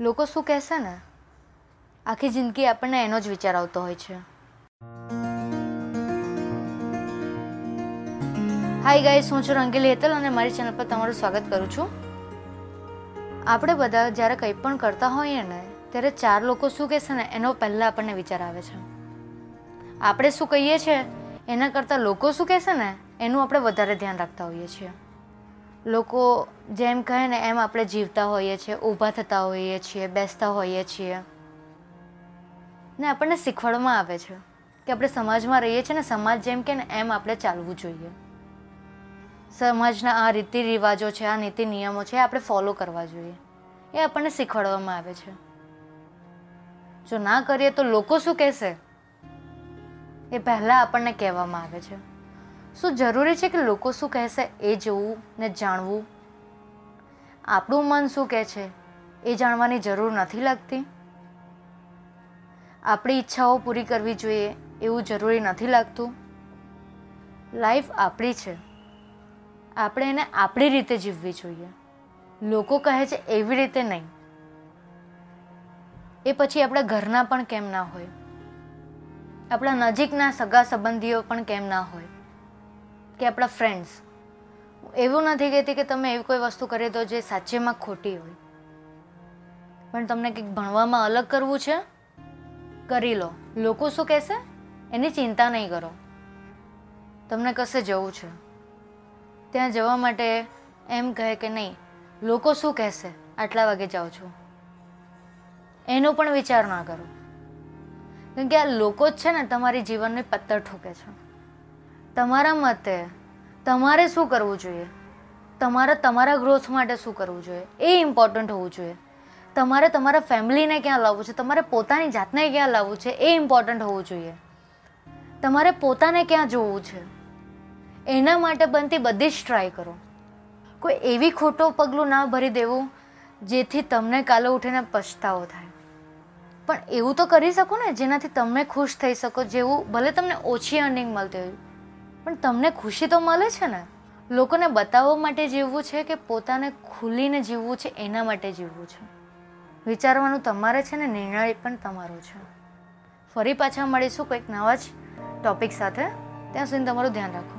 લોકો શું કહેશે ને? આખી જિંદગી આપણને એનો જ વિચાર આવતો હોય છે. હાય ગાઈસ હું છું રંગીલી હેતલ અને મારી ચેનલ પર તમારું સ્વાગત કરું છું. આપણે બધા જ્યારે કંઈ પણ કરતા હોઈએ ને, ત્યારે ચાર લોકો શું કહેશે ને, એનો પહેલાં આપણને વિચાર આવે છે. આપણે શું કહીએ છીએ, એના કરતાં લોકો શું કહેશે ને, એનું આપણે વધારે ધ્યાન રાખતા હોઈએ છીએ. લોકો જેમ કહે ને એમ આપણે જીવતા હોઈએ છીએ, ઊભા થતા હોઈએ છીએ, બેસતા હોઈએ છીએ. ને આપણને શીખવાડવામાં આવે છે કે આપણે સમાજમાં રહીએ છીએ ને સમાજ જેમ કે ને એમ આપણે ચાલવું જોઈએ. સમાજના આ રીતિ રિવાજો છે, આ નીતિ નિયમો છે, એ આપણે ફોલો કરવા જોઈએ. એ આપણને શીખવાડવામાં આવે છે. જો ના કરીએ તો લોકો શું કહેશે? એ પહેલાં આપણને કહેવામાં આવે છે. શું જરૂરી છે કે લોકો શું કહેશે? એ જોવું ને જાણવું? આપણું મન શું કહે છે? એ જાણવાની જરૂર નથી લાગતી. આપણી ઈચ્છાઓ પૂરી કરવી જોઈએ, એવું જરૂરી નથી લાગતું. લાઈફ આપણી છે. આપણે એને આપણી રીતે જીવવી જોઈએ. લોકો કહે છે એવી રીતે નહીં. એ પછી આપણા ઘરના પણ કેમ ના હોય? આપણા નજીકના સગા સંબંધીઓ પણ કેમ ના હોય? કે આપણા ફ્રેન્ડ્સ એવું નથી કહેતી કે તમે એવી કોઈ વસ્તુ કરી દો જે સાચેમાં ખોટી હોય. પણ તમને કંઈક ભણવામાં અલગ કરવું છે, કરી લો. લોકો શું કહેશે? એની ચિંતા નહીં કરો. તમને કશે જવું છે? ત્યાં જવા માટે એમ કહે કે નહીં, લોકો શું કહેશે? આટલા વાગે જાઉં છું. એનો પણ વિચાર ના કરો. કેમ કે આ લોકો જ છે ને તમારી જીવનની પત્તર ઠોકે છે. તમારા મતે તમારે શું કરવું જોઈએ? તમારે તમારા ગ્રોથ માટે શું કરવું જોઈએ? એ ઇમ્પોર્ટન્ટ હોવું જોઈએ. તમારે તમારા ફેમિલીને ક્યાં લાવવું છે? તમારે પોતાની જાતને ક્યાં લાવવું છે? એ ઇમ્પોર્ટન્ટ હોવું જોઈએ. તમારે પોતાને ક્યાં જોવું છે? એના માટે બનતી બધી જ ટ્રાય કરો. કોઈ એવી ખોટો પગલું ના ભરી દેવું, જેથી તમને કાલે ઉઠીને પછતાવો થાય. પણ એવું તો કરી શકો ને, જેનાથી તમે ખુશ થઈ શકો, જેવું ભલે તમને ઓછી અર્નિંગ મળતી હોય. પણ તમને ખુશી તો મળે છે ને? લોકોને બતાવવા માટે જીવવું છે કે પોતાને ખુલીને જીવવું છે, એના માટે જીવવું છે? વિચારવાનું તમારે છે ને, નિર્ણય પણ તમારો છે. ફરી પાછા મળીશું કંઈક નવા જ ટોપિક સાથે. ત્યાં સુધી તમારું ધ્યાન રાખો.